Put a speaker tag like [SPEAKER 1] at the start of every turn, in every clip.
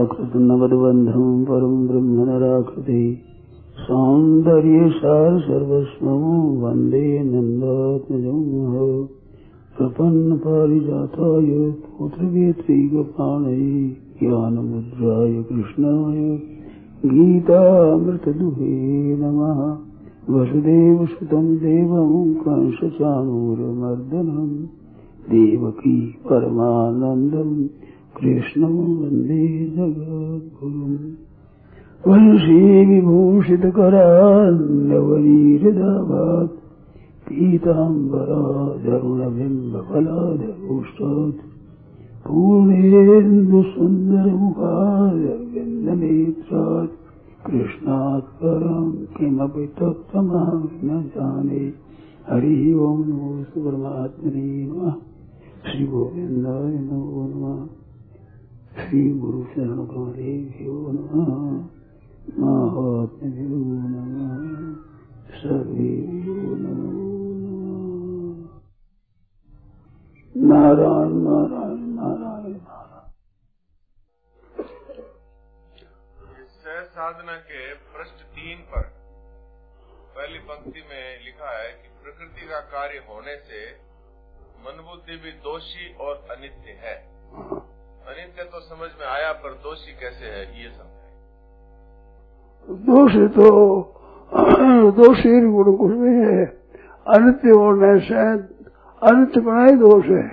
[SPEAKER 1] प्राकृतनवद्बन्धं परं ब्रह्म नराकृति सौन्दर्यसार सर्वस्वं वंदे नन्दात्मजं प्रपन्नपारिजाताय पुत्रवेत्रैकपाणये ज्ञानमुद्राय कृष्णाय, गीतामृतदुहे नमः। वसुदेवसुतं देवं कंसचाणूरमर्दनम् देवकी परमानन्दम् कृष्णं वंदे जगद्गुरुम्। वंशी विभूषितकरान्नवनीहृदाभात् पीताम्बराधरुणबिम्बफलाधरोष्टात् पूर्णेन्दुसुन्दरमुखारविन्दनेत्रात्। कृष्णात् परम् किमपि तत्त्वमहं न जाने हरिः ओं नमो परमात्मने नमः। श्रीगोविन्दाय नमो नमः। श्रीगुरुचरणकमलेभ्यो नमः। महात्म्यभ्यो नमः। नारायण
[SPEAKER 2] साधना के पृष्ठ तीन पर पहली पंक्ति में लिखा है कि प्रकृति का कार्य होने से मन बुद्धि भी दोषी और अनित्य है। अनित्य तो समझ में आया पर दोषी कैसे है ये समझाए
[SPEAKER 1] दोष तो दोषी गुण कुछ नहीं है। अनित्य होने से अनित्य बना ही दोष है।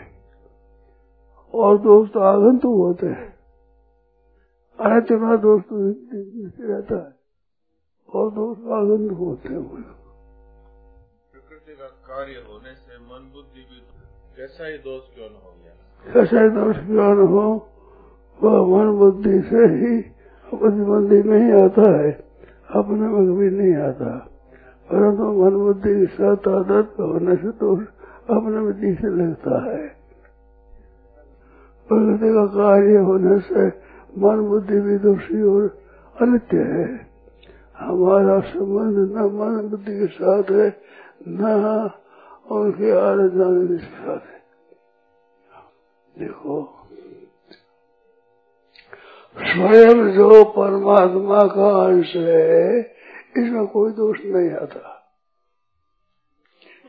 [SPEAKER 1] और दोष तो आगंतुक होते हैं। अनित्य बना दोष तो रहता है। और दोष आगंतुक होते हैं
[SPEAKER 2] प्रकृति का कार्य होने से मन बुद्धि भी कैसा ही दोष क्यों न हो गया।
[SPEAKER 1] कैसा ही दोष क्यों न हो वह मन बुद्धि से ही प्रतिबंधी नहीं आता है, अपने में कभी नहीं आता। परंतु मन बुद्धि के साथ आदत होने से दोष अपने में से लगता है। प्रकृति का कार्य होने से मन बुद्धि भी दोषी और अनित्य है। हमारा संबंध न मन बुद्धि के साथ है, न उनके आने जाने के साथ है। देखो। स्वयं जो परमात्मा का अंश है, इसमें कोई दोष नहीं आता।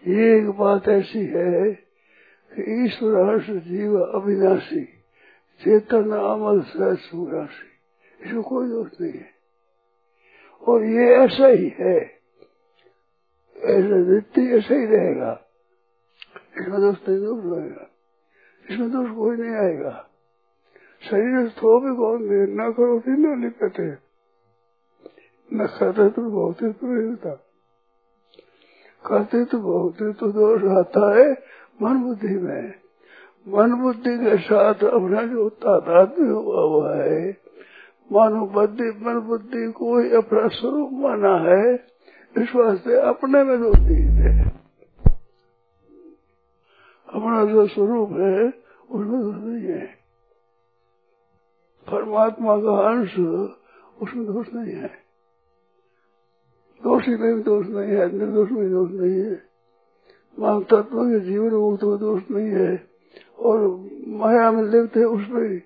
[SPEAKER 1] ये एक बात ऐसी है कि ईश्वर हर्ष जीव अविनाशी, चेतन अमल सहज राशि इसमें कोई दोष नहीं है। और ये ऐसा ही है, ऐसा नित्य ऐसा ही रहेगा, इसमें दोष नहीं, दोष रहेगा। इसमें दोष कोई नहीं आएगा। शरीर थो भी कौन दे न करो थी न लिपटे न खाते तो बहुत ही तो रहता करते तो बहुत ही तो दोष आता है मन बुद्धि में। मन बुद्धि के साथ अपना जो तादाद में हुआ हुआ है। मानो बुद्धि, मन बुद्धि को ही अपना स्वरूप माना है। इस वास्ते अपने में दोष नहीं है। अपना जो स्वरूप है, उसमें दोष नहीं है। परमात्मा का अंश, उसमें दोष नहीं है। दोषी में भी दोष नहीं है, निर्दोष में दोष नहीं है। मान तत्व के जीवन मुक्त में दोष नहीं है। और माया में लिप्त है, उसमें भी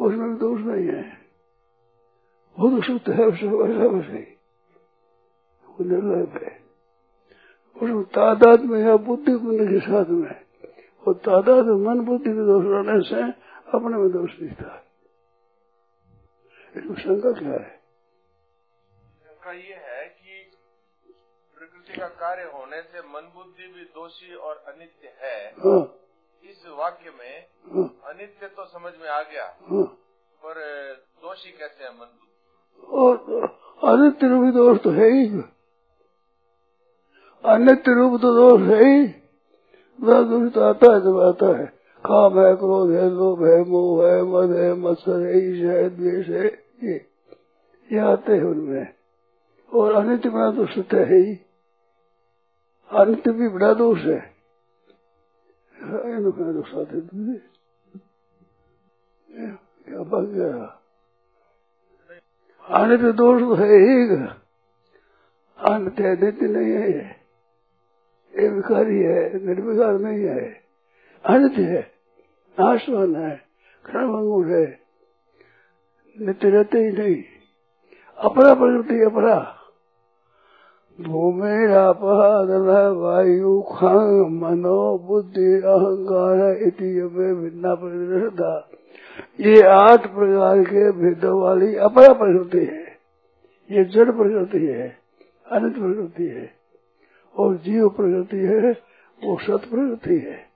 [SPEAKER 1] उसमें भी दोष नहीं है। बहुत शुद्ध है वैसा वैसे ही वो निर्लभ है। उसमें तादाद में या बुद्धि के साथ में और तादाद मन बुद्धि के दोष रहने से अपने में दोष दिखता है इसमें शंका क्या है?
[SPEAKER 2] शंका ये है कि प्रकृति का कार्य होने से मन बुद्धि भी दोषी और अनित्य है।
[SPEAKER 1] हाँ,
[SPEAKER 2] इस वाक्य में
[SPEAKER 1] हाँ,
[SPEAKER 2] अनित्य तो समझ में आ गया
[SPEAKER 1] हाँ।
[SPEAKER 2] पर दोषी कैसे है मन बुद्धि
[SPEAKER 1] और अनित्य रूप दोष तो है ही। अनित्य रूप तो दोष है ही। वह दोष तो आता है, जब आता है। काम है, क्रोध है, लोभ है, मोह है मद है, मत्सर है ईश है, द्वेष है, ये। ये आते हैं उनमें। और अनित्य बड़ा दोष तो है ही। अनित्य भी बड़ा दोष है। क्या बन गया? दोष तो है ही। अनित्य नित्य नहीं है ये विकारी है, निर्विकार नहीं है। अनित है, नाशवान है क्षणभंगुर है। नित्य रहते ही नहीं। अपरा प्रकृति अपरा। भूमिरापहादन वायु खांग मनो बुद्धि अहंकार इति भिन्ना प्रकृति ये आठ प्रकार के भेदों वाली अपरा प्रकृति है। ये जड़ प्रकृति है, अनित प्रकृति है। और जीव प्रकृति है वो सत प्रकृति है।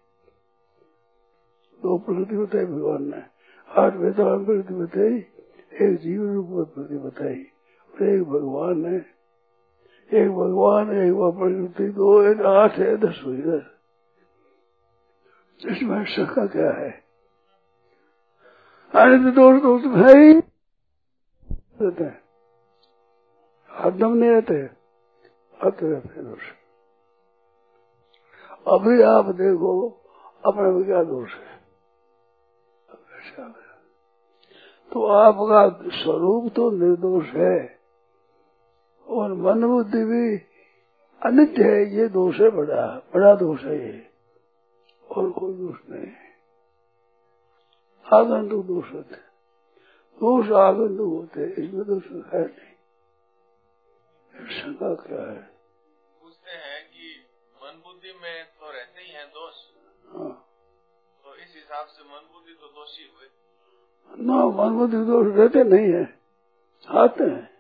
[SPEAKER 1] दो प्रकृति बताई भगवान ने। आठ वेदान प्रकृति बताई, एक जीव रूप प्रकृति बताई। एक भगवान है। एक भगवान, एक वह प्रकृति दो, एक आठ है दस दस इसमें शंका क्या है? अनित दोष दोष है ही रहते हैं। हरदम नहीं रहते। आते रहते दोष अभी आप देखो, अपने में क्या दोष है? तो आपका स्वरूप तो निर्दोष है, और मन बुद्धि भी अनित्य है, ये दोष है बड़ा बड़ा दोष है ये, और कोई दोष नहीं। आगंतुक दोष होते दोष आगंतुक होते इसमें दोष है नहीं। शंका क्या है?
[SPEAKER 2] बुद्धि में तो रहते ही हैं दोष।
[SPEAKER 1] हाँ।
[SPEAKER 2] तो इस हिसाब से मन बुद्धि तो दोषी हुए।
[SPEAKER 1] न मन बुद्धि दोष रहते नहीं है। आते हैं।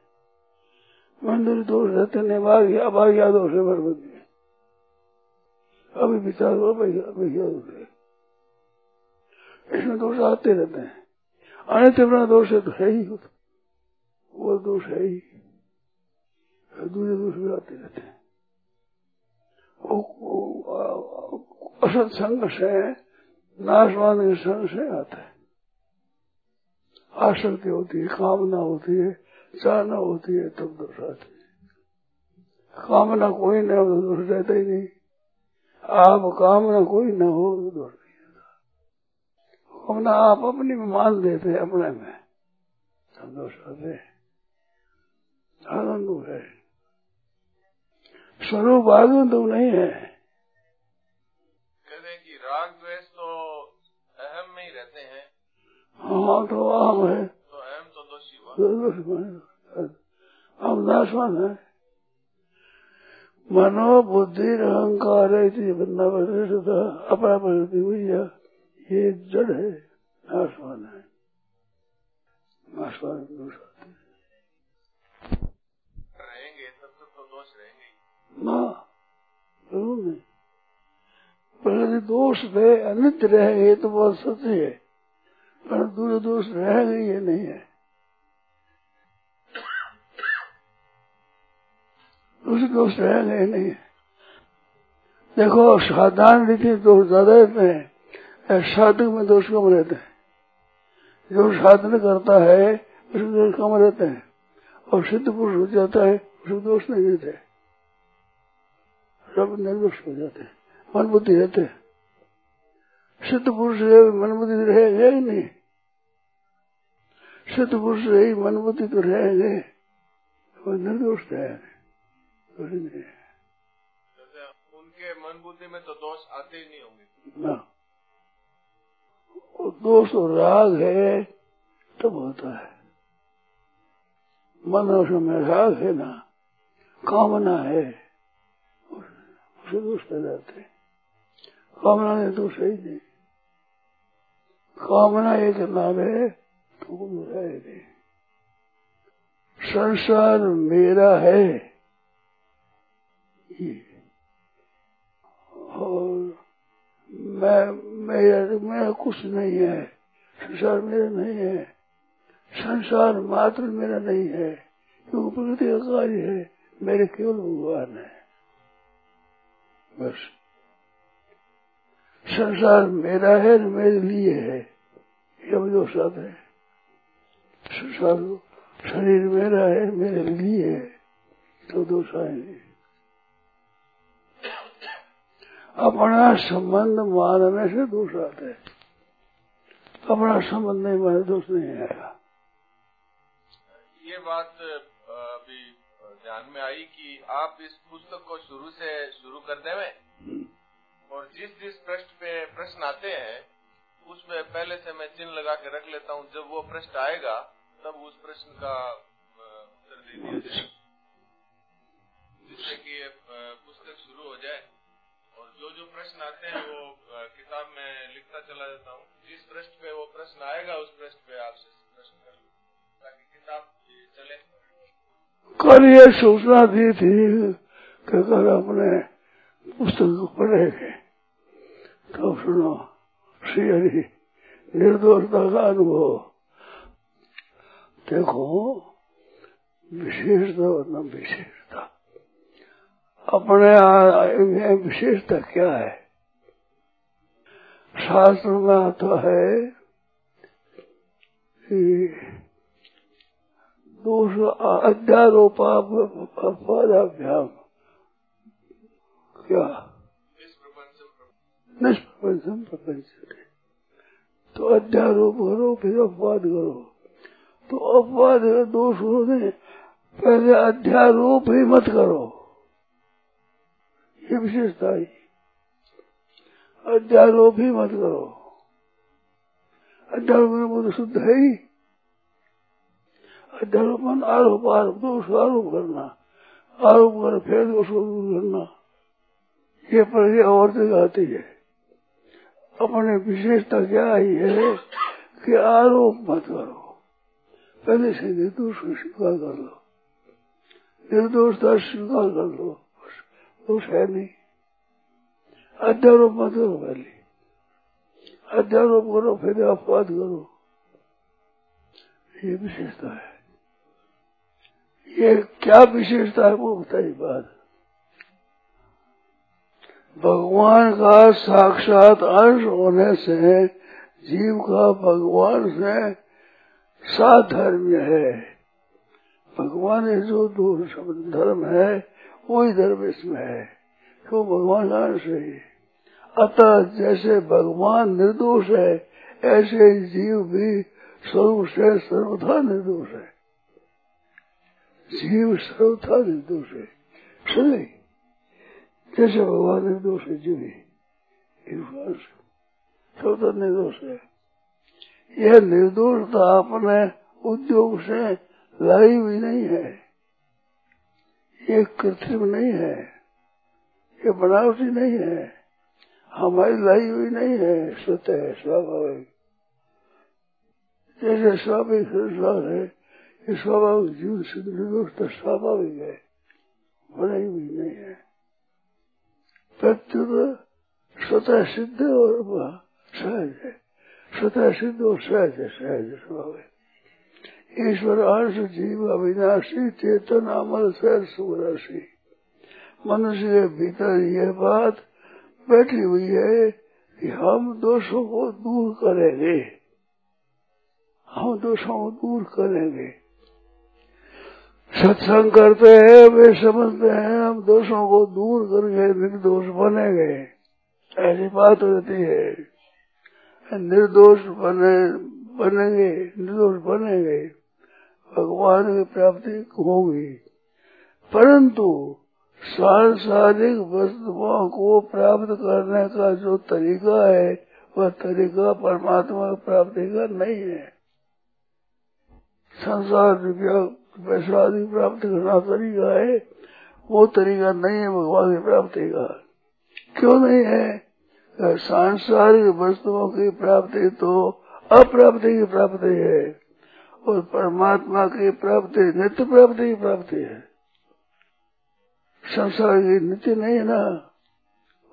[SPEAKER 1] मन बुद्धि दोष रहते नहीं भाग गया भाग गया दोष है मन बुद्धि अभी विचार हो भाई अभी क्या दोष है। इसमें दोष आते रहते हैं। आने अपना दोष है तो है ही वो दोष है ही। दूसरे दोष भी आते रहते हैं। असत संग से नाशवान के संग से आता है। आसक्ति होती है, कामना होती है, चाहना होती है, तब दोष आती है। कामना कोई न हो तो दोष रहता ही नहीं। आप कामना कोई न हो तो दोष नहीं कामना आप अपनी में मान देते हैं, अपने में। तब आते हैं। आनंद है। स्वरूप आगंत नहीं है।
[SPEAKER 2] कहते हैं कि राग द्वेष तो अहम में ही रहते हैं।
[SPEAKER 1] हाँ तो आम है।
[SPEAKER 2] तो अहम तो दोषी
[SPEAKER 1] हम नाशवान है। मनो बुद्धि अहंकार अपना प्रकृति हुई है। ये जड़ है। नाशवान है। नाशवान दोष आते
[SPEAKER 2] रहेंगे तब तक तो दोष रहेंगे
[SPEAKER 1] नहीं? प्रकृति दोष रहे, अनित्य रहेंगे तो बहुत सत्य है पर दूर दोष रहेंगे ये नहीं है। दूसरे दोष रह गए, नहीं है। देखो साधारण रीति दोष ज़्यादा रहते हैं। साधक में दोष कम रहते हैं। जो साधन करता है, उसमें दोष कम रहते हैं। और सिद्ध पुरुष हो जाता है, उसमें दोष नहीं रहते। सब निर्दोष हो जाते हैं मन बुद्धि रहते हैं। सिद्ध पुरुष मन बुद्धि रहेगा ही नहीं। सिद्ध पुरुष रहे मन बुद्धि तो रहेंगे वो निर्दोष रहेंगे नहीं है
[SPEAKER 2] उनके मन बुद्धि में तो दोष आते ही नहीं होंगे।
[SPEAKER 1] ना। दोष और राग है तब होता है। मन और समय राग है ना कामना है। उसे दोष पैदा होते हैं। कामना ने दोष है ही नहीं कामना एक नाम है तो मेरा है संसार मेरा है। ये। और मैं, मेरा मेरा कुछ नहीं है। संसार मेरा नहीं है। संसार मात्र मेरा नहीं है। क्योंकि प्रकृति का कार्य है। मेरे केवल भगवान है। बस। संसार मेरा है और मेरे लिए है। ये जो साथ है। संसार शरीर मेरा है, मेरे लिए है। तो दोष आएँगे अपना संबंध मानने से आते हैं। अपना संबंध नहीं माने, दोष नहीं आएगा।
[SPEAKER 2] ये बात ध्यान में आई कि आप इस पुस्तक को शुरू से शुरू कर देवे और जिस जिस पृष्ठ पे प्रश्न आते हैं, उसमें पहले से मैं चिन्ह लगा के रख लेता हूँ। जब वो पृष्ठ आएगा, तब उस प्रश्न का उत्तर दे दिया जाए। जिससे कि पुस्तक शुरू हो जाए। और जो जो प्रश्न आते हैं, वो किताब में लिखता चला जाता हूँ। जिस प्रश्न पे वो प्रश्न आएगा, उस प्रश्न पे आपसे प्रश्न कर ताकि किताब चले।
[SPEAKER 1] कल ये सूचना दी थी कि कल अपने पुस्तक पढ़ेंगे तो सुनो, श्री हरि निर्दोषता का अनुभव। देखो, विशेषता वरना विशेषता। अपने विशेषता क्या है? शास्त्र में आता है कि दोष अध्यारोपाध्याभ्याम क्या? निष्प्रपंचम प्रपंच तो अध्यारोप करो फिर अपवाद करो। तो अपवाद दोष होने, पहले अध्यारोप ही मत करो। ये विशेषता ही। अध्यारोप ही मत करो। अध्यारोप में तो शुद्ध है ही। अध्यारोप मन आरोप आरोप, दोष आरोप करना। आरोप कर, फिर दोष को दूर करना। ये पर और आती है। अपने विशेषता क्या आई है कि आरोप मत करो। पहले से निर्दोष को स्वीकार कर लो। निर्दोषता स्वीकार कर लो। दोष है नहीं। अध्यारोप मत करो पहले। अध्यारोप करो, फिर अपवाद करो। ये विशेषता है। ये क्या विशेषता है वो बताइए बात। भगवान का साक्षात अंश होने से जीव का भगवान से साधर्म्य है। भगवान जो दूर धर्म है वही धर्म इसमें है। तो भगवान का अंश है अतः जैसे भगवान निर्दोष है, ऐसे जीव भी स्वरूप से सर्वथा निर्दोष है। जीव सर्वथा निर्दोष है सुने जैसे भगवान निर्दोष है जीवी सर्वथा निर्दोष है यह निर्दोषता अपने उद्योग से लाई हुई नहीं है ये कृत्रिम नहीं है ये बनावटी नहीं है हमारी लाई हुई नहीं है स्वतः है स्वाभाविक जैसे स्वाभाविक संसार है ये स्वाभाविक जीवन सिद्ध निर्दोषता स्वाभाविक है बनाई हुई नहीं है। प्रत्युत स्वतः सिद्ध और सहज है। स्वतः सिद्ध और सहज है, सहज स्वभाव है। ईश्वर अंश जीव अविनाशी, चेतन अमल सहज सुराशि मनुष्य के भीतर यह बात बैठी हुई है कि हम दोषों को दूर करेंगे। हम दोषों को दूर करेंगे। सत्संग करते हैं, वे समझते हैं, हम दोषों को दूर करके निर्दोष बनेंगे ऐसी बात होती है। निर्दोष बने, बनेंगे, निर्दोष बनेंगे। भगवान की प्राप्ति होगी। परंतु सांसारिक वस्तुओं को प्राप्त करने का जो तरीका है, वह तरीका परमात्मा की प्राप्ति का नहीं है। संसार पैसा आदि प्राप्त करना तरीका है, वो तरीका नहीं है, भगवान की प्राप्ति का। क्यों नहीं है? सांसारिक वस्तुओं की प्राप्ति तो अप्राप्ति की प्राप्ति है, और परमात्मा की प्राप्ति नित्य प्राप्ति की प्राप्ति है। संसार की नित्य नहीं है ना?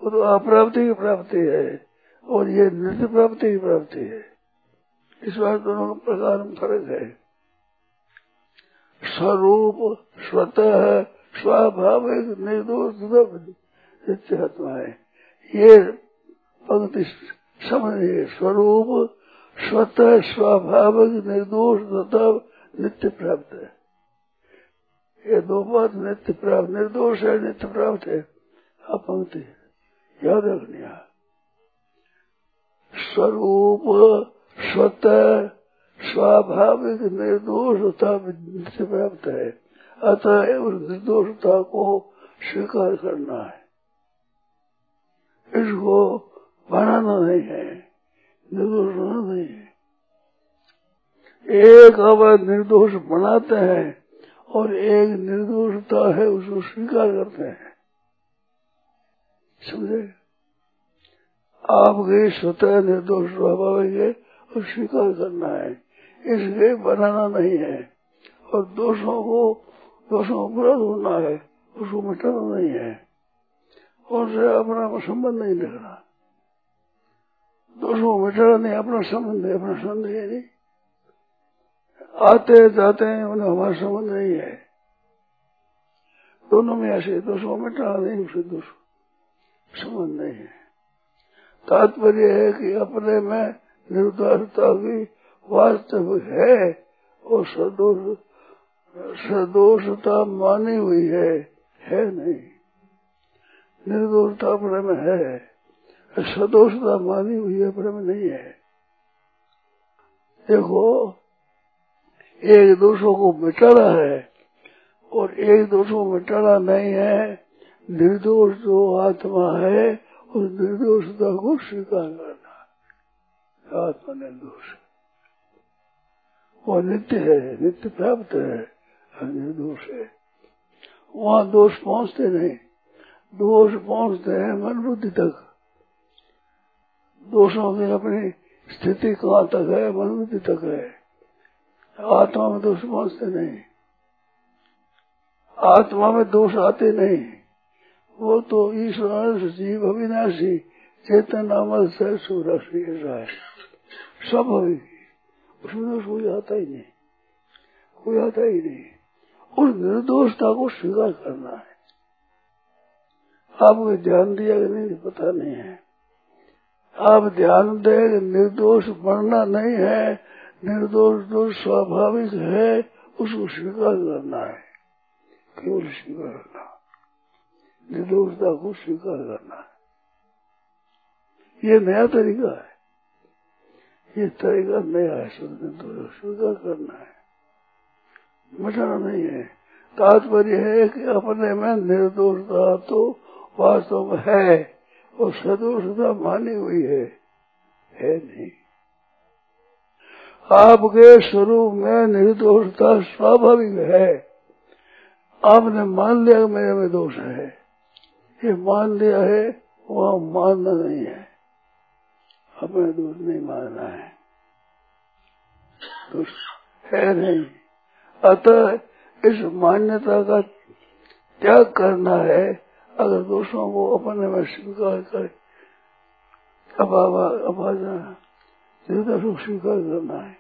[SPEAKER 1] वो तो अप्राप्ति की प्राप्ति है, और ये नित्य प्राप्ति की प्राप्ति है। इस बार दोनों प्रकार में फ़र्क है। स्वरूप स्वतः स्वाभाविक निर्दोष नित्यात्मा है ये पंक्ति समझिए स्वरूप स्वतः स्वाभाविक निर्दोष तथा नित्य प्राप्त है। ये दो बात नित्य प्राप्त, निर्दोष है, नित्य प्राप्त है। आप पंक्ति याद रखनी स्वरूप स्वतः स्वाभाविक निर्दोषता से प्राप्त है अतः उस निर्दोषता को स्वीकार करना है। इसको बनाना नहीं है। निर्दोष होना नहीं है। एक अब निर्दोष बनाते हैं और एक निर्दोषता है उसको स्वीकार करते हैं। समझे? आपके स्वतः निर्दोष स्वभाव के और स्वीकार करना है। इसलिए बनाना नहीं है। और दोषों को दोषों को पूरा ढूंढना है, उसको मिटाना नहीं है। उनसे अपना संबंध नहीं रखना दोषों को मिटाना नहीं, अपना संबंध है अपना संबंध है नहीं। आते जाते हैं, उन्हें हमारा संबंध नहीं है। दोनों में ऐसे दोषों मिटाना नहीं उसे दोष संबंध नहीं है। तात्पर्य है कि अपने में निर्दोषता की वास्तविक है और सदोष, सदोषता मानी हुई है है नहीं। निर्दोषता अपने में है, सदोषता मानी हुई है अपने में नहीं है। देखो, एक दोषों को मिटाना है, और एक दोषों को मिटाना नहीं है, निर्दोष जो आत्मा है, उस निर्दोषता को स्वीकार करना आत्मा निर्दोष वो नित्य है, नित्य प्राप्त है निर्दोष है। वहाँ दोष पहुँचते नहीं। दोष पहुँचते हैं मन बुद्धि तक। दोषों की अपनी स्थिति कहाँ तक है, मन बुद्धि तक है। आत्मा में दोष पहुँचते नहीं। आत्मा में दोष आते नहीं। वो तो ईश्वर जीव अविनाशी, चेतन अमल से सुरक्षी ऐसा है। सब होगी उसमें कोई आता ही नहीं। कोई आता ही नहीं उस निर्दोषता को स्वीकार करना है। आपने ध्यान दिया कि नहीं, पता नहीं है। आप ध्यान दे निर्दोष बढ़ना नहीं है। निर्दोष दोष स्वाभाविक है, उसको स्वीकार करना है। केवल स्वीकार करना। निर्दोषता को स्वीकार करना है। ये नया तरीका है। ये तरीका नया है स्वीकार करना है। मिटाना नहीं है। तात्पर्य है कि अपने में निर्दोषता तो वास्तव में है, और सदोषता मानी हुई है है नहीं। आपके स्वरूप में निर्दोषता स्वाभाविक है। आपने मान लिया मेरे में दोष है। ये मान लिया है, वहाँ मानना नहीं है। अपने दोष नहीं मानना है। दोष है नहीं। अतः इस मान्यता का त्याग करना है, अगर दोषों को अपने में स्वीकार करे स्वीकार करना है।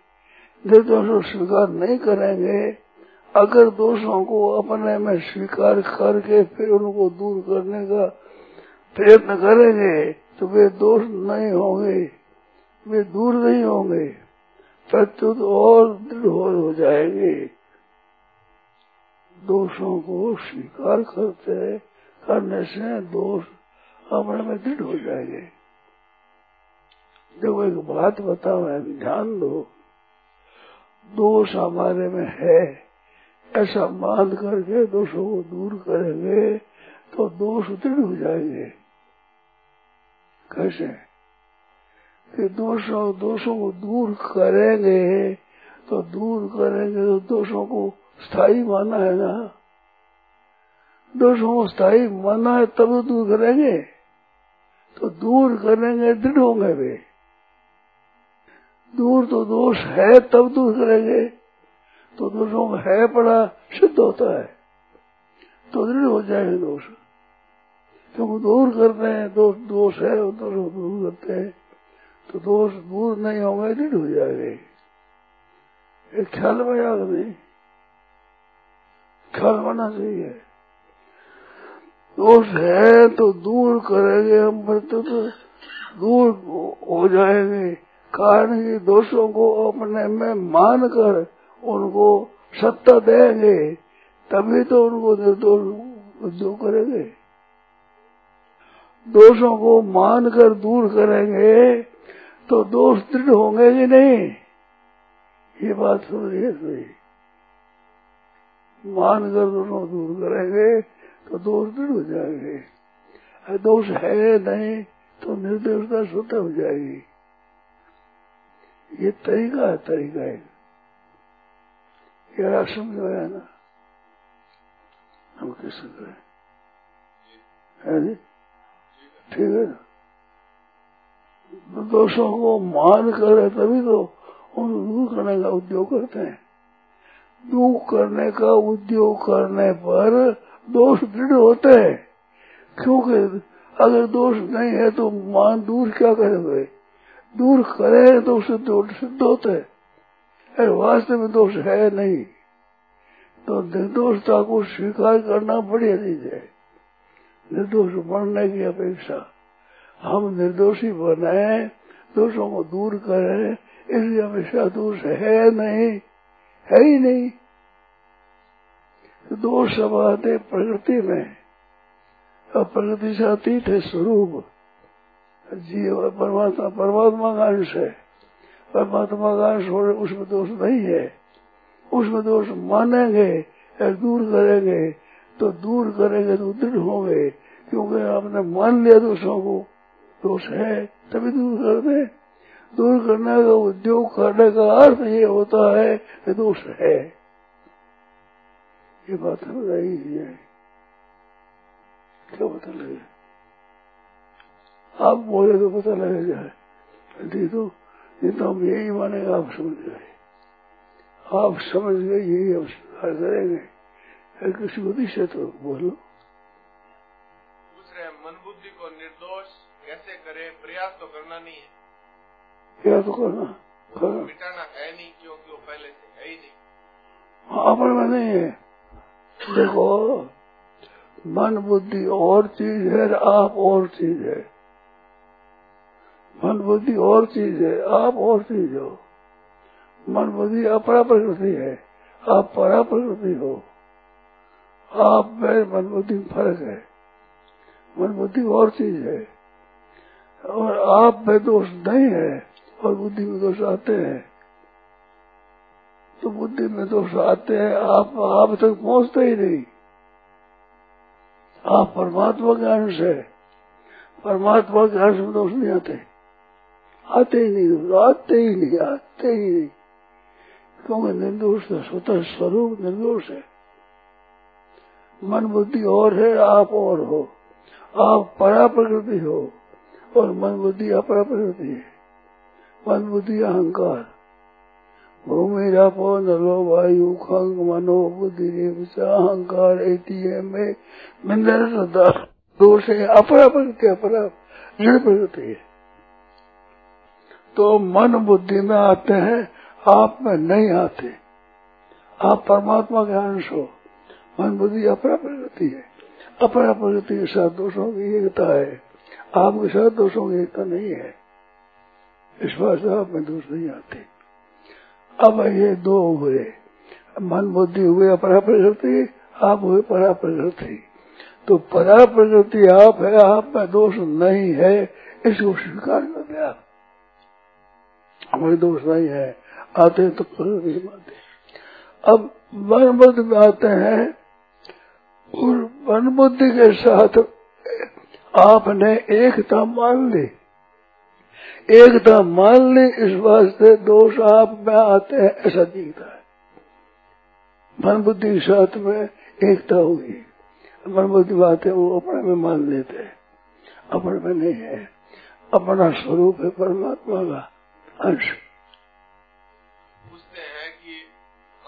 [SPEAKER 1] निर्दोष स्वीकार नहीं करेंगे, अगर दोषों को अपने में स्वीकार करके फिर उनको दूर करने का प्रयत्न करेंगे तो वे दोष नहीं होंगे, वे दूर नहीं होंगे प्रत्युत और दृढ़ हो जाएँगे। दोषों को स्वीकार करते करने से दोष अपने में दृढ़ हो जाएँगे। देखो, एक बात बताओ ध्यान दो। दोष हमारे में है, ऐसा मान करके दोषों को दूर करेंगे तो दोष दृढ़ हो जाएँगे। कैसे कि दोषों दोषों को दूर करेंगे तो दूर करेंगे तो दोषों को स्थायी माना है ना दोषों को स्थायी माना है तब दूर करेंगे तो दूर करेंगे दृढ़ होंगे वे दूर तो दोष है तब दूर करेंगे तो दोषों है पड़ा सिद्ध होता है तो दृढ़ हो जाएँगे दोष क्योंकि दूर करते हैं, दोष दोष है, वो दोष दूर करते हैं। तो दोष दूर नहीं होंगे दृढ़ हो जाएँगे। एक ख्याल में याद नहीं ख्याल होना चाहिए। दोष है तो दूर करेंगे हम मृत्यु तो दूर हो जाएँगे। कारण की दोषों को अपने में मान कर उनको सत्ता देंगे, तभी तो उनको निर्दोष जो करेंगे। दोषों को मान कर दूर करेंगे तो दोष दृढ़ होंगे कि नहीं? ये बात समझिए सही। मान कर दोषों दूर करेंगे तो दोष दृढ़ हो जाएँगे। दोष है नहीं तो निर्दोषता स्वतः हो जाएगी। ये तरीका है तरीका है। क्या समझ आया ना? हम कैसे करें है जी? ठीक है? ना दोषों को मान कर तभी तो उन दूर करने का उद्योग करते हैं। दूर करने का उद्योग करने पर दोष दृढ़ होते हैं। क्योंकि अगर दोष नहीं है तो मान दूर क्या करेंगे? दूर करे तो दोष सिद्ध होते है। अरे, वास्तव में दोष है नहीं। तो निर्दोषता को स्वीकार करना बढ़िया चीज़ है। निर्दोष बनने की अपेक्षा। हम निर्दोषी बनाए दोषों को दूर करें, इसलिए हमेशा दोष है नहीं, है ही नहीं। दोष सब आते प्रकृति में। और प्रकृति से अतीत है स्वरूप। जीव, परमात्मा परमात्मा का अंश है। परमात्मा का अंश हो, उसमें दोष नहीं है। उसमें दोष मानेंगे दूर करेंगे तो दूर करेंगे तो दृढ़ होंगे, क्योंकि आपने मान लिया दोषों को। दोष है, तभी दूर कर दे दूर करने का उद्योग करने का अर्थ ये होता है कि दोष है। ये बात हो रही है। क्या पता लगे? आप बोले तो पता लगे जाए नहीं तो ये तो हम यही मानेगा, आप समझ गए। आप समझ गए, यही हम स्वीकार करेंगे। किसी को दिशा तो बोलो।
[SPEAKER 2] दूसरे मन बुद्धि को निर्दोष कैसे करे? प्रयास तो करना नहीं है।
[SPEAKER 1] क्या तो करना
[SPEAKER 2] करना। मिटाना है नहीं क्योंकि वो पहले से है ही नहीं।
[SPEAKER 1] में नहीं है। देखो मन बुद्धि और चीज़ है आप और चीज़ है। मन बुद्धि और चीज़ है आप और चीज़ हो। मन बुद्धि अपरा प्रकृति है आप परा प्रकृति हो। आप में मन बुद्धि फ़र्क है। मन बुद्धि और चीज़ है। और आप में दोष नहीं है, और बुद्धि में दोष आते हैं। तो बुद्धि में दोष आते हैं, आप आप तक पहुँचते ही नहीं। आप परमात्मा के अंश है। परमात्मा के अंश में दोष नहीं आते। आते ही नहीं, आते ही नहीं, आते ही नहीं। क्योंकि निर्दोष स्वतः स्वरूप निर्दोष है। मन बुद्धि और है, आप और हो। आप परा प्रकृति हो और मन बुद्धि अपरा प्रकृति है। मन बुद्धि अहंकार। भूमि रापो नलो वायु खंग मनो बुद्धि अहंकार में मिंदर दोष है अपरा प्रकृति अपरा जड़ प्रकृति है। तो मन बुद्धि में आते हैं, आप में नहीं आते। आप परमात्मा के अंश हो। मन बुद्धि अपरा प्रकृति है। अपरा प्रकृति के साथ दोषों की एकता है। आपके साथ दोषों की एकता नहीं है। इस बात आप में दोष नहीं आते। अब ये दो हुए। मन बुद्धि हुए अपरा प्रकृति आप हुए परा प्रकृति तो परा प्रकृति आप है, आप में दोष नहीं है। इसको स्वीकार कर दिया हमारे दोष नहीं है। आते तो प्रकृति आते अब मन बुद्ध में आते हैं। और मन बुद्धि के साथ आपने एकता मान ली। एकता मान ली इस वास्ते दोष आप में आते हैं ऐसा दिखता है। मन बुद्धि के साथ में एकता होगी। मन बुद्धि बातें वो अपने में मान लेते हैं। अपने में नहीं है। अपना स्वरूप है परमात्मा का अंश।
[SPEAKER 2] पूछते हैं कि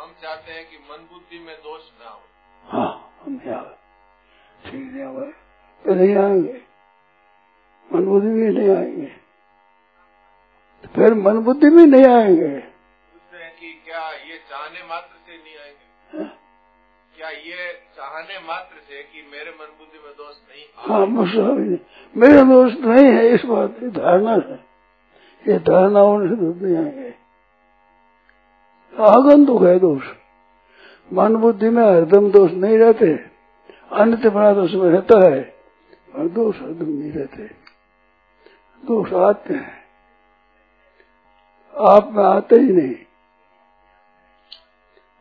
[SPEAKER 2] हम चाहते हैं कि मन बुद्धि में दोष ना हो।
[SPEAKER 1] हाँ। नहीं ठीक आए तो नहीं आएँगे मन बुद्धि भी नहीं आएँगे तो फिर मन बुद्धि भी नहीं आएँगे
[SPEAKER 2] कि क्या ये चाहने मात्र से नहीं आएँगे
[SPEAKER 1] हाँ?
[SPEAKER 2] क्या ये चाहने मात्र से कि मेरे मन बुद्धि में दोष नहीं
[SPEAKER 1] हाँ नहीं मेरा दोष नहीं है इस बात की धारणा है ये धारणा होने से दोष नहीं आएँगे आगंतुक है दोष मन बुद्धि में हरदम दोष नहीं रहते। अन्य बना दोष में रहता है और दोष हरदम नहीं रहते। दोष आते हैं। आप में आते ही नहीं।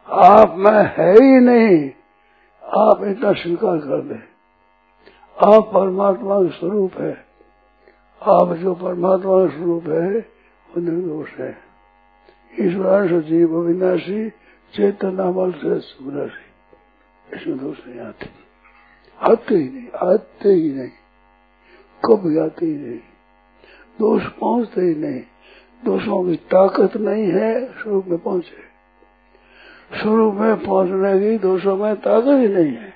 [SPEAKER 1] आप में है ही नहीं। आप इतना स्वीकार कर दे आप परमात्मा का स्वरूप है। आप जो परमात्मा का स्वरूप है, वो निर्दोष है। ईश्वर जीव अविनाशी चेतन अमल से सुराशि इसमें दोष नहीं आते आते ही नहीं आते ही नहीं। कभी आते ही नहीं। दोष पहुँचते ही नहीं। दोषों की ताकत नहीं है स्वरूप में पहुँचे। स्वरूप में पहुँचने की दोषों में ताकत ही नहीं है।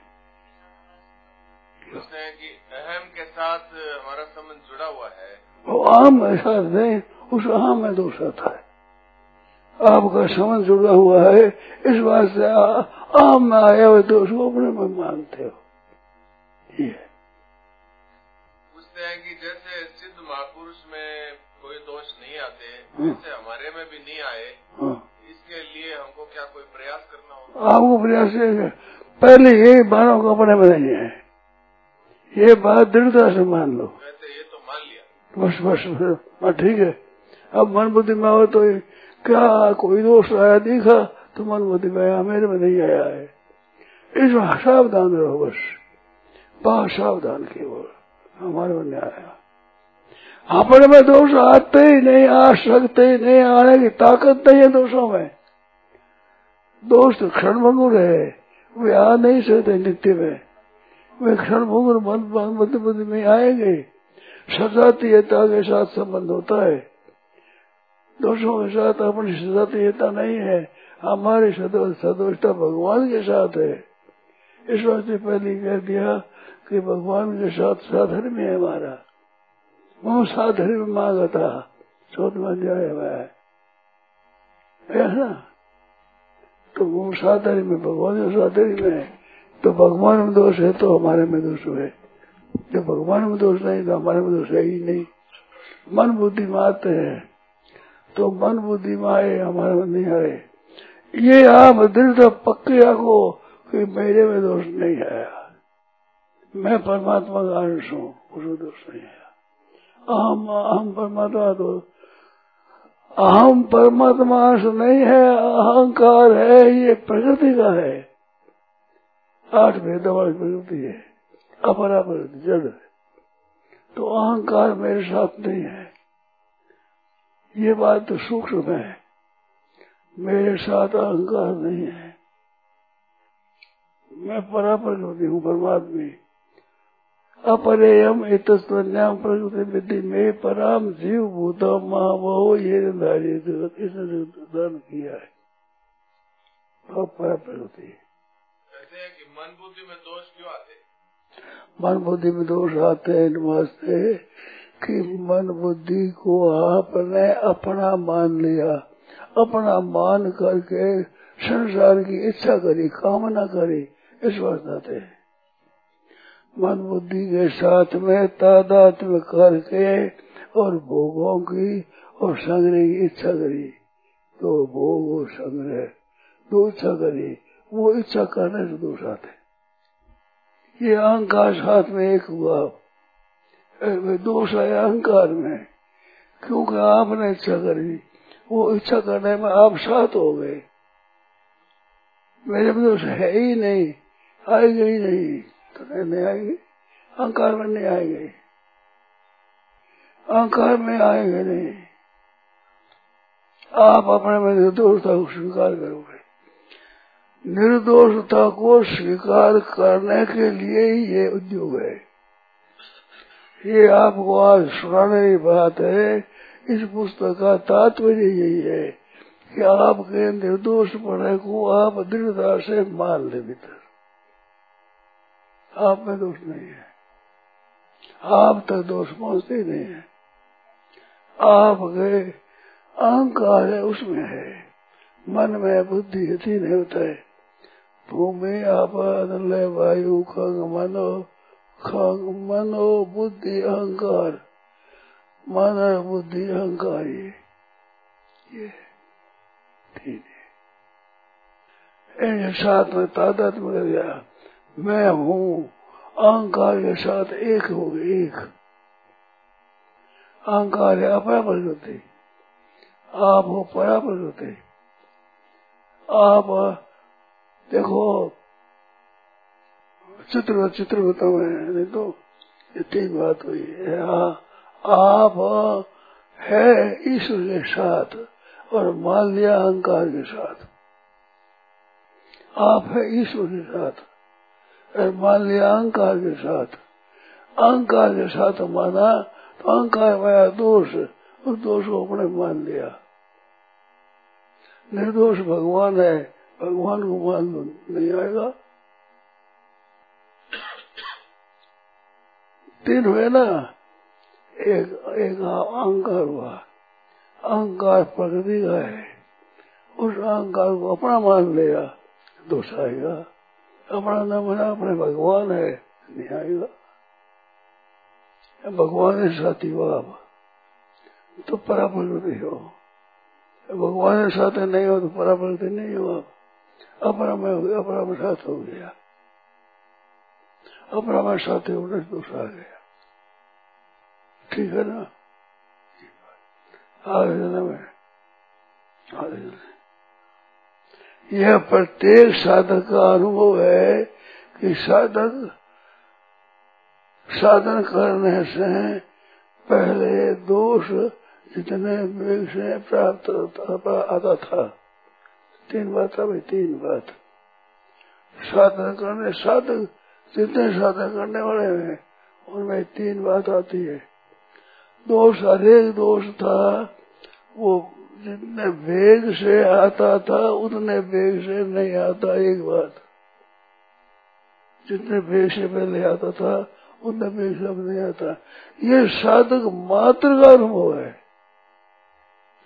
[SPEAKER 2] कि अहम के साथ हमारा संबंध जुड़ा हुआ है।
[SPEAKER 1] वो आम ऐसा नहीं उस आम में दोष आता है। आपका संबंध जुड़ा हुआ है इस बात से आम में आया हुए दोष को अपने में मानते हो। ये।
[SPEAKER 2] पूछते हैं कि जैसे सिद्ध महापुरुष में कोई दोष नहीं आते वैसे हमारे में भी नहीं आए
[SPEAKER 1] हाँ।
[SPEAKER 2] इसके लिए हमको क्या कोई प्रयास करना होगा?
[SPEAKER 1] आपको प्रयास पहले ये बारों को अपने में नहीं है। ये बात दृढ़ता से मान लो।
[SPEAKER 2] वैसे ये तो मान लिया।
[SPEAKER 1] बस बस बस हाँ, ठीक है। अब मन बुद्धि में हो तो क्या कोई दोष आया, देखा? तो मन बुद्धि में आया, मेरे में नहीं आया है। इसमें सावधान रहो बस। बहुत सावधान केवल। हमारे में नहीं आया। अपने में दोष आते ही नहीं आ सकते ही नहीं, आने की ताकत नहीं है दोषों में। दोष तो क्षण भंगुर है। वे आ नहीं सकते नित्य में। वे क्षण भंगुर मन बुद्धि में आएँगे। सजातीयता के साथ संबंध होता है। दोषों के साथ अपनी सजातीयता नहीं है। हमारी सदोषता भगवान के साथ है। इस वास्ते पहले कह दिया कि भगवान के साथ साधन में है हमारा। वो साधन में मांगा था चौदवा अध्याय है। ना? तो वो साधन में भगवान के में तो भगवान में दोष है तो हमारे में दोष है। जब भगवान में दोष नहीं तो हमारे में दोष है ही नहीं। मन बुद्धि में आते हैं। तो मन बुद्धि में आए, हमारे में नहीं आए। ये आप दृढ़ पक्के आको कि मेरे में दोष नहीं आया मैं परमात्मा का अंश हूँ, उसमें दोष नहीं आया अहम अहम परमात्मा तो अहम परमात्मा अंश नहीं है, अहंकार है, ये प्रकृति का है। आठ भेद वाली प्रकृति है अपरा प्रकृति जड़ तो अहंकार मेरे साथ नहीं है। ये बात तो सूक्ष्म है। मेरे साथ अहंकार नहीं है। मैं परा प्रकृति हूँ परमात्मी। अपरेयम इतस्वन्याम प्रकृति विधि में पराम जीव भूतम महावो ये इसने दान किया है। और परा प्रकृति
[SPEAKER 2] मन बुद्धि में दोष क्यों आते
[SPEAKER 1] मन बुद्धि में दोष आते हैं वास्ते कि मन बुद्धि को आपने अपना मान लिया। अपना मान करके संसार की इच्छा करी, कामना करी, इस वास्ते आते हैं। मन बुद्धि के साथ में तादात्म करके और भोगों की और संग्रह की इच्छा करी। तो भोग और संग्रह, दो इच्छा करी, वो इच्छा करने से दोष आते ये अहंकार साथ में एक हुआ। दोष आया अहंकार में। क्योंकि आपने इच्छा करी, वो इच्छा करने में आप साथ हो गए। मेरे में दोष है ही नहीं, आएगा ही नहीं। तो नहीं आएँगे। अहंकार में नहीं आएँगे। अहंकार में आएँगे नहीं। आप अपने में निर्दोषता को स्वीकार करोगे। निर्दोषता को स्वीकार करने के लिए ही ये उद्योग है। ये आपको आज सुनाने की बात है। इस पुस्तक का तात्पर्य यही है कि आपके निर्दोष पढ़े को आप दृढ़ता से मान ले भीतर आप में दोष नहीं है। आप तक दोष पहुँचते नहीं है। आप गए अहंकार है, उसमें है। मन में बुद्धि नहीं होता है। भूमि आप वायु, खंग, मनो मनो बुद्धि अहंकार मन बुद्धि अहंकार ये ये ठीक है साथ में तादाद में गया मैं हूँ अहंकार के साथ एक हो गए एक अहंकार है अपरा प्रकृति आप हो परा प्रकृति आप देखो चित्र चित्र बताओ नहीं तो इतनी बात हुई है। आप है ईश्वर के साथ और मान लिया अहंकार के साथ। आप है ईश्वर के साथ और मान लिया अहंकार के साथ। अहंकार के साथ माना तो अहंकार माया दोष उस दोष को अपने मान लिया। निर्दोष भगवान है, भगवान को मान नहीं आएगा। तीन हुए ना, एक एक अहंकार हुआ। अहंकार प्रकृति का है। उस अहंकार को अपना मान लिया दोष आएगा अपना न मना, अपने भगवान है नहीं आएगा भगवान है साथी बाप तो परा प्रकृति हो। भगवान के साथ नहीं हो तो परा प्रकृति नहीं हो। आप अपना में हो अपना साथ हो गया। अपना में साथ होने दोष आ गया ठीक है ना? आगे जन्म यह प्रत्येक साधक का अनुभव है कि साधक साधन करने से पहले दोष जितने वेग से प्राप्त आता था। तीन बात अभी तीन बात। साधन करने, साधक जितने साधन करने वाले हैं, उनमें तीन बात आती है। दोष हरेक दोष था, वो जितने वेग से आता था, उतने वेग से नहीं आता, एक बात। जितने वेग से पहले आता था, उतने वेग से अब नहीं आता। ये साधक मात्र का अनुभव है।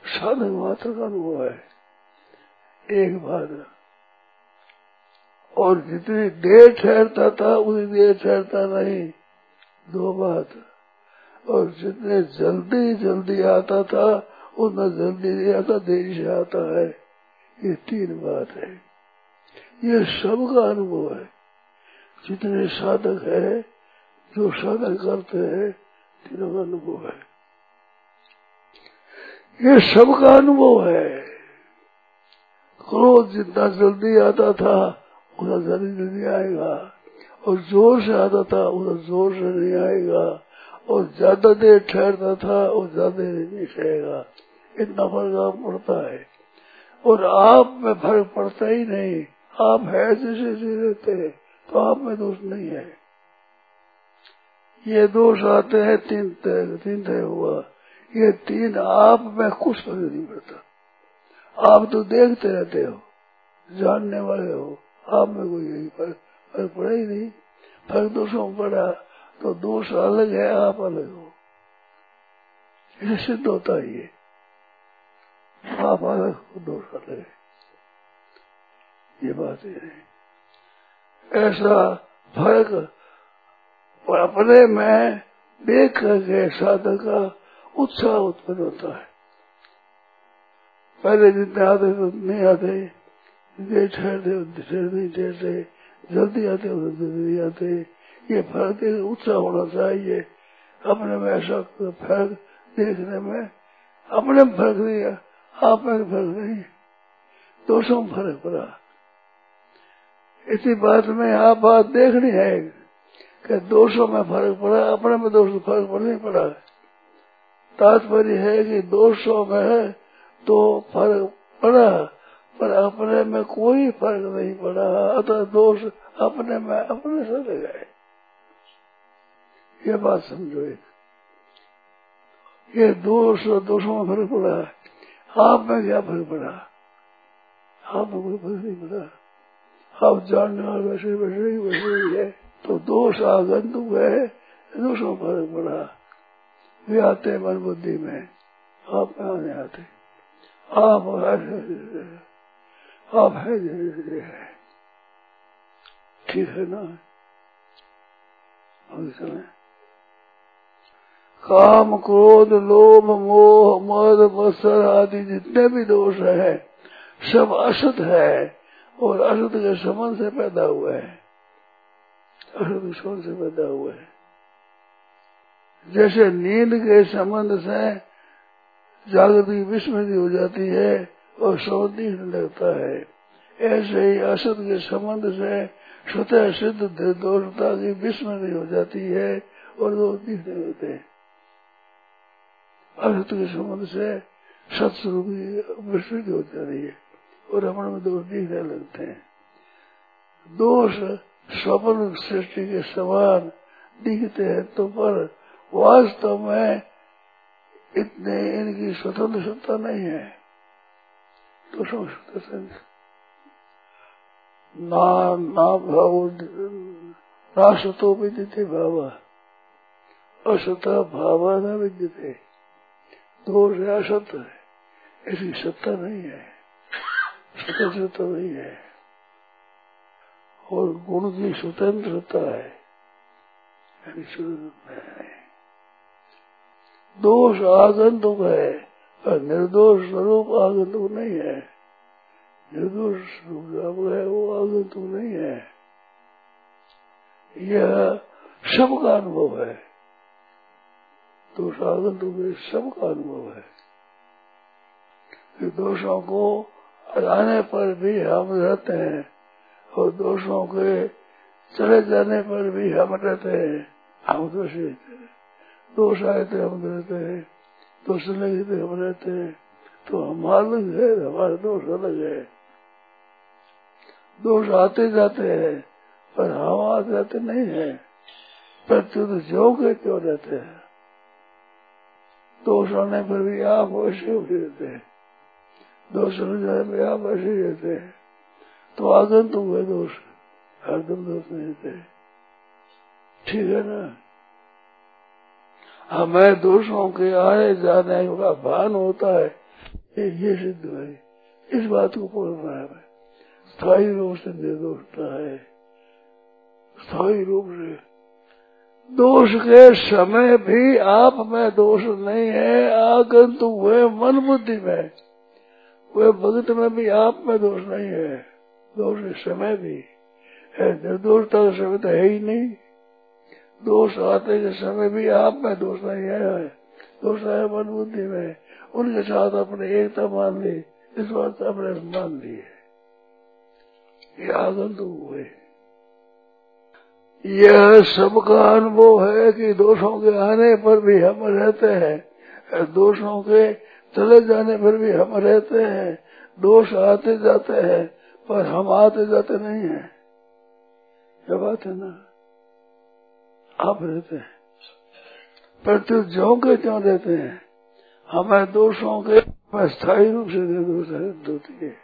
[SPEAKER 1] साधक मात्र का अनुभव है। एक बात। और जितनी देर ठहरता था, उतनी देर ठहरता नहीं। दो बात। और जितने जल्दी जल्दी आता था, उतना जल्दी नहीं आता, देरी से आता है। ये तीन बात है। ये सबका अनुभव है। जितने साधक है, जो साधन करते हैं, तीनों का अनुभव है। ये सबका अनुभव है। क्रोध जितना जल्दी आता था उतना जल्दी नहीं आएगा, और ज़ोर से आता था उतना ज़ोर से नहीं आएगा, और ज़्यादा देर ठहरता था, और ज़्यादा देर नहीं ठहरेगा इतना फ़र्क आप पड़ता है। और आप में फ़र्क पड़ता ही नहीं। आप है जैसे जी रहते हैं तो आप में दोष नहीं है। ये दोष आते हैं, तीन तरह तीन तय हुआ। ये तीन आप में कुछ फ़र्क नहीं पड़ता। आप तो देखते रहते हो, जानने वाले हो। आप में कोई यही फ़र्क पड़ा ही नहीं। फ़र्क दोषों में पड़ा तो दोष अलग है आप अलग हो इसे सिद्ध होता ही है आप अलग हो दोष अलग है ये बात है। ऐसा फ़र्क अपने में देख करके साधक का उत्साह उत्पन्न होता है। पहले जितने आते नहीं आते। जल्दी आते जल्दी आते, ये फ़र्क उत्साह होना चाहिए। अपने में ऐसा फ़र्क देखने में, अपने में फ़र्क नहीं है, आप में फ़र्क नहीं। दोषों में फ़र्क पड़ा। इसी बात में आप बात देखनी है कि दोषों में फ़र्क पड़ा, अपने में दोष फ़र्क पड़ नहीं पड़ा। तात्पर्य है कि दोषों में तो फ़र्क पड़ा। पर अपने में कोई फ़र्क नहीं पड़ा, अतः दोष अपने में अपने से गए। ये बात समझो एक। ये दोष और दोषों में फ़र्क पड़ा। आप में क्या फ़र्क पड़ा? आप में कोई फ़र्क नहीं पड़ा। आप जानने वाले वैसे वैसे ही वैसे ही है तो दोष आगंतुक है, दोषों फ़र्क पड़ा। वे आते मन बुद्धि में, आप में आने आते आप आप है ठीक है ना? समय। काम, क्रोध, लोभ, मोह, मद मत्सर आदि जितने भी दोष है, सब असत है और असत के संबंध से पैदा हुए है। असत संबंध से पैदा हुए है। जैसे नींद के संबंध से जागृति विस्मृति हो जाती है और समझ लगता है। ऐसे ही असत के संबंध से स्वतः सिद्ध दोषता की विस्मृति हो जाती है और दोष दिखने लगते हैं। असत के संबंध से सत्स्वरूप विस्तृत हो जा रही है और रमण में दोष दिखने लगते हैं। दोष स्वप्न सृष्टि के समान दिखते हैं तो पर वास्तव में इतने इनकी स्वतंत्र सत्ता नहीं है। तो ना ना भाव राष्ट्र विद्यते भाव असत भाव न विद्यते दोष है असत है इसकी सत्ता नहीं है स्वतंत्रता नहीं है और गुण की स्वतंत्रता है दोष आगंतुक है निर्दोष स्वरूप आगंतुक नहीं है। निर्दोष स्वरूप है, वो आगंतुक नहीं है। यह सबका अनुभव है। दोष आगंतुक सबका अनुभव है। दोषों को आने पर भी हम रहते हैं और दोषों के चले जाने पर भी हम रहते हैं। हम दोषी रहते हैं। दोष आए थे हम रहते हैं। दोष लगे थे हम रहते हैं। तो हम अलग है, हमारे दोष अलग है। दोष आते जाते हैं, पर हम आते जाते नहीं है। प्रत्युत जो के क्यों रहते हैं? दोष आने पर भी आप वैसे रहते हैं। दोष जाने पर आप वैसे रहते हैं। तो आगंतुक हुए दोष, हरदम दोष नहीं थे ठीक है ना? हमें दोषों के आए जाने का भान होता है। ये सिद्ध है। इस बात को बोलना है। स्थायी रूप से निर्दोषता है। स्थायी रूप से। दोष के समय भी आप में दोष नहीं है। आगंतु हुए मन बुद्धि में। वे भगत में भी आप में दोष नहीं है। दोष समय भी निर्दोषता समय तो है ही नहीं। दोष आते के समय भी आप में दोष नहीं है। दोष आया मन बुद्धि में। उनके साथ अपने एकता मान ली इस बात अपने मान ली है ये आगंतुक हुए। यह सबका अनुभव है कि दोषों के आने पर भी हम रहते हैं। दोषों के चले जाने पर भी हम रहते हैं। दोष आते जाते हैं, पर हम आते जाते नहीं है। बात है ना? आप रहते हैं। पर तू जो के क्यों रहते हैं। हमें दोषों के स्थायी रूप से दोष होती है।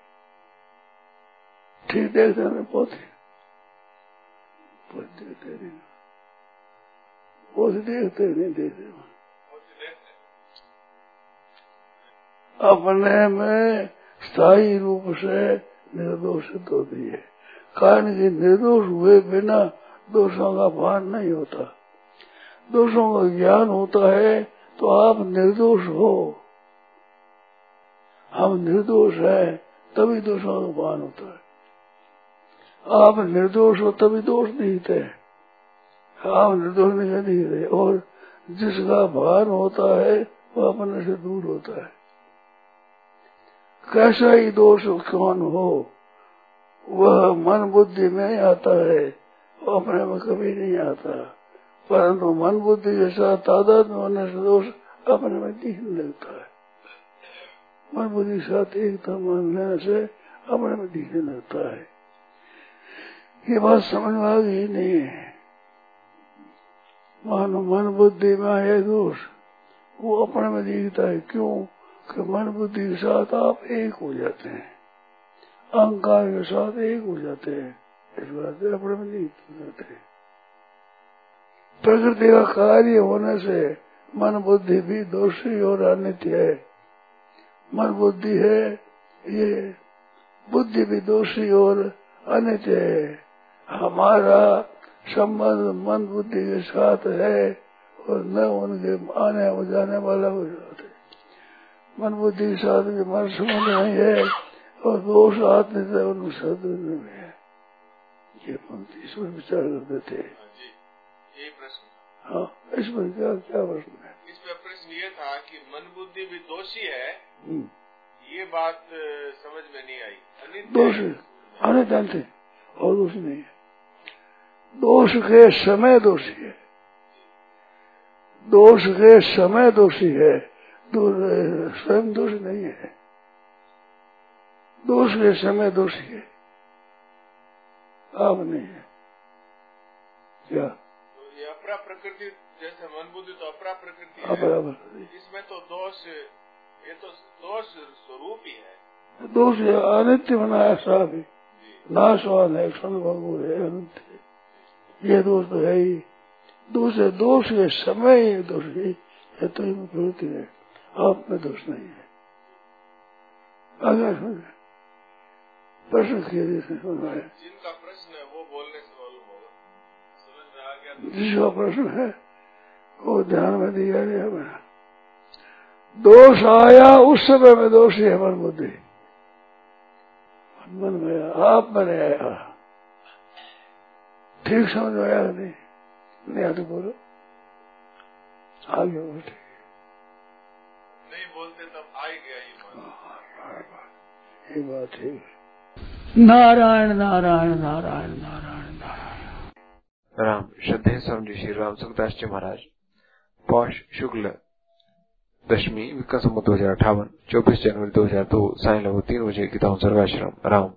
[SPEAKER 1] ठीक देखते हैं पोते देखते नहीं देखते नहीं देखते अपने में स्थायी रूप से निर्दोषित होती है। कारण की निर्दोष हुए बिना दोषों का भान नहीं होता। दोषों का ज्ञान होता है तो आप निर्दोष हो। हम निर्दोष है, तभी दोषों का भान होता है। आप निर्दोष हो, तभी दोष नहीं थे। आप निर्दोष नहीं दिखते और जिसका भान होता है वह अपने से दूर होता है। कैसा ही दोष कौन हो, वह मन बुद्धि में आता है। वो अपने में कभी नहीं आता। परंतु मन बुद्धि के साथ तादाद में होने से दोष अपने में दिखने लगता है। मन बुद्धि के साथ एकता मान लेने से अपने में दिखने लगता है। ये बात समझ में आ गई नहीं है? मानो मन बुद्धि में आए दोष, वो अपने में दिखता है। क्यों? कि मन बुद्धि के साथ आप एक हो जाते हैं। अहंकार के साथ एक हो जाते हैं। नहीं प्रकृति का कार्य होने से मन बुद्धि भी दोषी और अनित्य है। मन बुद्धि है, ये बुद्धि भी दोषी और अनित्य है। हमारा संबंध मन बुद्धि के साथ है और न उनके आने हो जाने वाला हो। जाते मन बुद्धि के साथ भी मन संबंध नहीं है और दोष आत्म से उन शब्द में है। ये पंक्ति इस पर विचार करते थे।
[SPEAKER 2] यही प्रश्न
[SPEAKER 1] हाँ इस पर क्या क्या प्रश्न है?
[SPEAKER 2] इस पर प्रश्न ये था कि मन बुद्धि भी दोषी है
[SPEAKER 1] हम्म।
[SPEAKER 2] ये बात समझ में नहीं आई।
[SPEAKER 1] दोष आने जानते और दोष नहीं है। दोष के समय दोषी है। दोष के समय दोषी है। स्वयं दोष नहीं है। दोष के समय दोषी है। नहीं है। क्या?
[SPEAKER 2] तो ये अपरा प्रकृति जैसे मन बुद्धि तो अपरा प्रकृति
[SPEAKER 1] अपरा
[SPEAKER 2] है।
[SPEAKER 1] प्रकृति
[SPEAKER 2] इसमें तो दोष ये तो दोष स्वरूप ही। है
[SPEAKER 1] दोष है अनित्य बनाया है नाशवान है क्षण भंगुर है अनित्य है। ये दोष तो है ही। दूसरे दोष के समय ये दोष है। ये तो ही प्रवृत्ति है। आप में दोष नहीं है। समझ प्रश्न किए जिसने सुनाया
[SPEAKER 2] जिनका
[SPEAKER 1] जिसका प्रश्न है वो ध्यान में दिया गया मेरा दोष आया उस समय में दोष है मन बुद्धि। मन में आप में नहीं आया। ठीक समझ में आया नहीं। नहीं आते बोलो। आगे बोलो ठीक।
[SPEAKER 2] नहीं बोलते तब आ गया ये
[SPEAKER 1] बात। ठीक नारायण नारायण नारायण नारायण नारायण।
[SPEAKER 3] राम श्रद्धे स्वामी श्री राम सुखदास जी महाराज। पौष शुक्ल दशमी विक्रम दो हज़ार अठावन, चौबीस जनवरी दो हज़ार दो, साय लगभग तीन बजे गीता सर्वाश्रम राम।